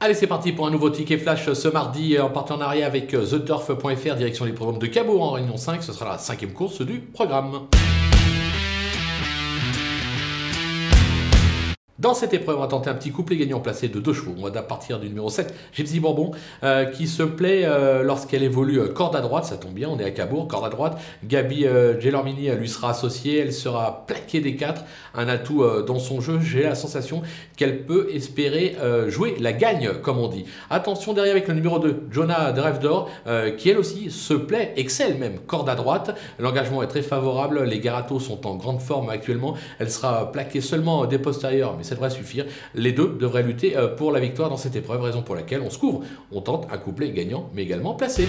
Allez, c'est parti pour un nouveau ticket flash ce mardi en partenariat avec TheTurf.fr, direction les programmes de Cabourg en Réunion 5. Ce sera la cinquième course du programme. Dans cette épreuve, on va tenter un petit couplet gagnant placé de deux chevaux. On va partir du numéro 7, Gypsy Bourbon, euh, qui se plaît euh, lorsqu'elle évolue euh, corde à droite. Ça tombe bien, on est à Cabourg, corde à droite. Gabi Gelormini lui sera associée. Elle sera plaquée des quatre. Un atout dans son jeu. J'ai la sensation qu'elle peut espérer jouer la gagne, comme on dit. Attention derrière avec le numéro 2, Jonah Drive d'Or, qui elle aussi se plaît, excelle même, corde à droite. L'engagement est très favorable. Les Garatos sont en grande forme actuellement. Elle sera plaquée seulement des postérieurs, mais ça suffire. Les deux devraient lutter euh, pour la victoire dans cette épreuve, raison pour laquelle on se couvre. On tente un couplet gagnant, mais également placé.